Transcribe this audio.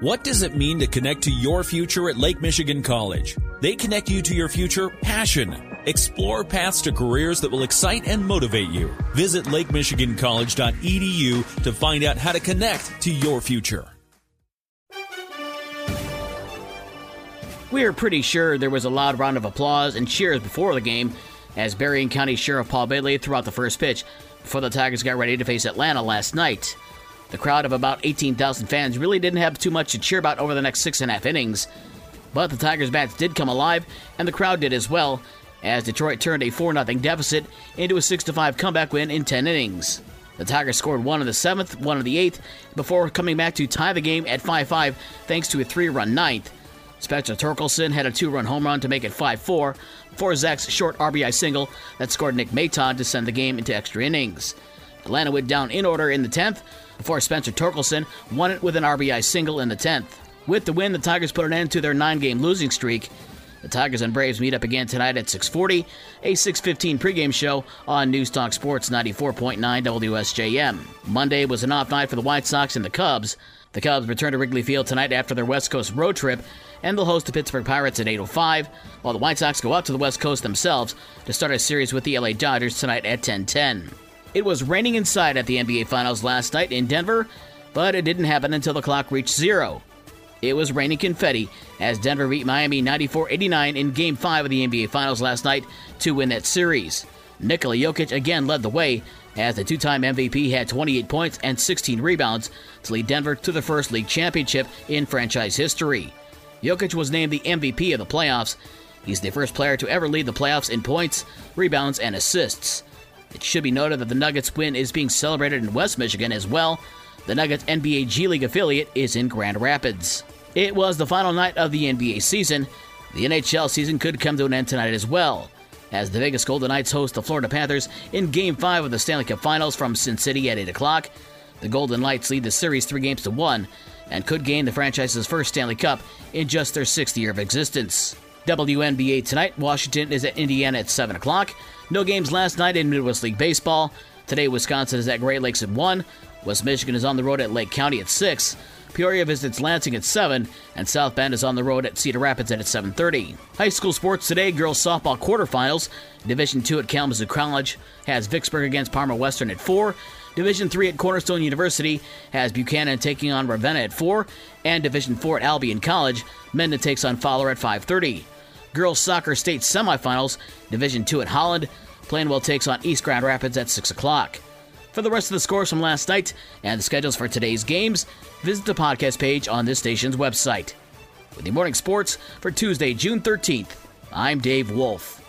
What does it mean to connect to your future at Lake Michigan College? They connect you to your future passion. Explore paths to careers that will excite and motivate you. Visit lakemichigancollege.edu to find out how to connect to your future. We are pretty sure there was a loud round of applause and cheers before the game as Berrien County Sheriff Paul Bailey threw out the first pitch before the Tigers got ready to face Atlanta last night. The crowd of about 18,000 fans really didn't have too much to cheer about over the next six and a half innings. But the Tigers' bats did come alive, and the crowd did as well, as Detroit turned a 4 0 deficit into a 6 5 comeback win in 10 innings. The Tigers scored one in the seventh, one in the eighth, before coming back to tie the game at 5 5 thanks to a three run ninth. Spencer Torkelson had a two run home run to make it 5 4 before Zach Short's RBI single that scored Nick Maton to send the game into extra innings. Atlanta went down in order in the 10th before Spencer Torkelson won it with an RBI single in the 10th. With the win, the Tigers put an end to their nine game losing streak. The Tigers and Braves meet up again tonight at 6:40, a 6:15 pregame show on News Talk Sports 94.9 WSJM. Monday was an off night for the White Sox and the Cubs. The Cubs return to Wrigley Field tonight after their West Coast road trip, and they'll host the Pittsburgh Pirates at 8:05, while the White Sox go out to the West Coast themselves to start a series with the LA Dodgers tonight at 10:10. It was raining inside at the NBA Finals last night in Denver, but it didn't happen until the clock reached zero. It was raining confetti as Denver beat Miami 94 89 in Game 5 of the NBA Finals last night to win that series. Nikola Jokic again led the way as the two time MVP had 28 points and 16 rebounds to lead Denver to the first league championship in franchise history. Jokic was named the MVP of the playoffs. He's the first player to ever lead the playoffs in points, rebounds, and assists. It should be noted that the Nuggets win is being celebrated in West Michigan as well. The Nuggets NBA G League affiliate is in Grand Rapids. It was the final night of the NBA season. The NHL season could come to an end tonight as well, as the Vegas Golden Knights host the Florida Panthers in Game 5 of the Stanley Cup Finals from Sin City at 8 o'clock. The Golden Knights lead the series three games to one and could gain the franchise's first Stanley Cup in just their sixth year of existence. WNBA tonight, Washington is at Indiana at 7 o'clock. No games last night in Midwest League Baseball. Today, Wisconsin is at Great Lakes at 1. West Michigan is on the road at Lake County at 6. Peoria visits Lansing at 7, and South Bend is on the road at Cedar Rapids at 7.30. High school sports today, girls softball quarterfinals. Division 2 at Kalamazoo College has Vicksburg against Parma Western at 4. Division 3 at Cornerstone University has Buchanan taking on Ravenna at 4. And Division 4 at Albion College, Mendon takes on Fowler at 5.30. Girls soccer state semifinals, Division 2 at Holland, Plainwell takes on East Grand Rapids at 6 o'clock. For the rest of the scores from last night and the schedules for today's games, visit the podcast page on this station's website. With the morning sports for Tuesday, June 13th, I'm Dave Wolf.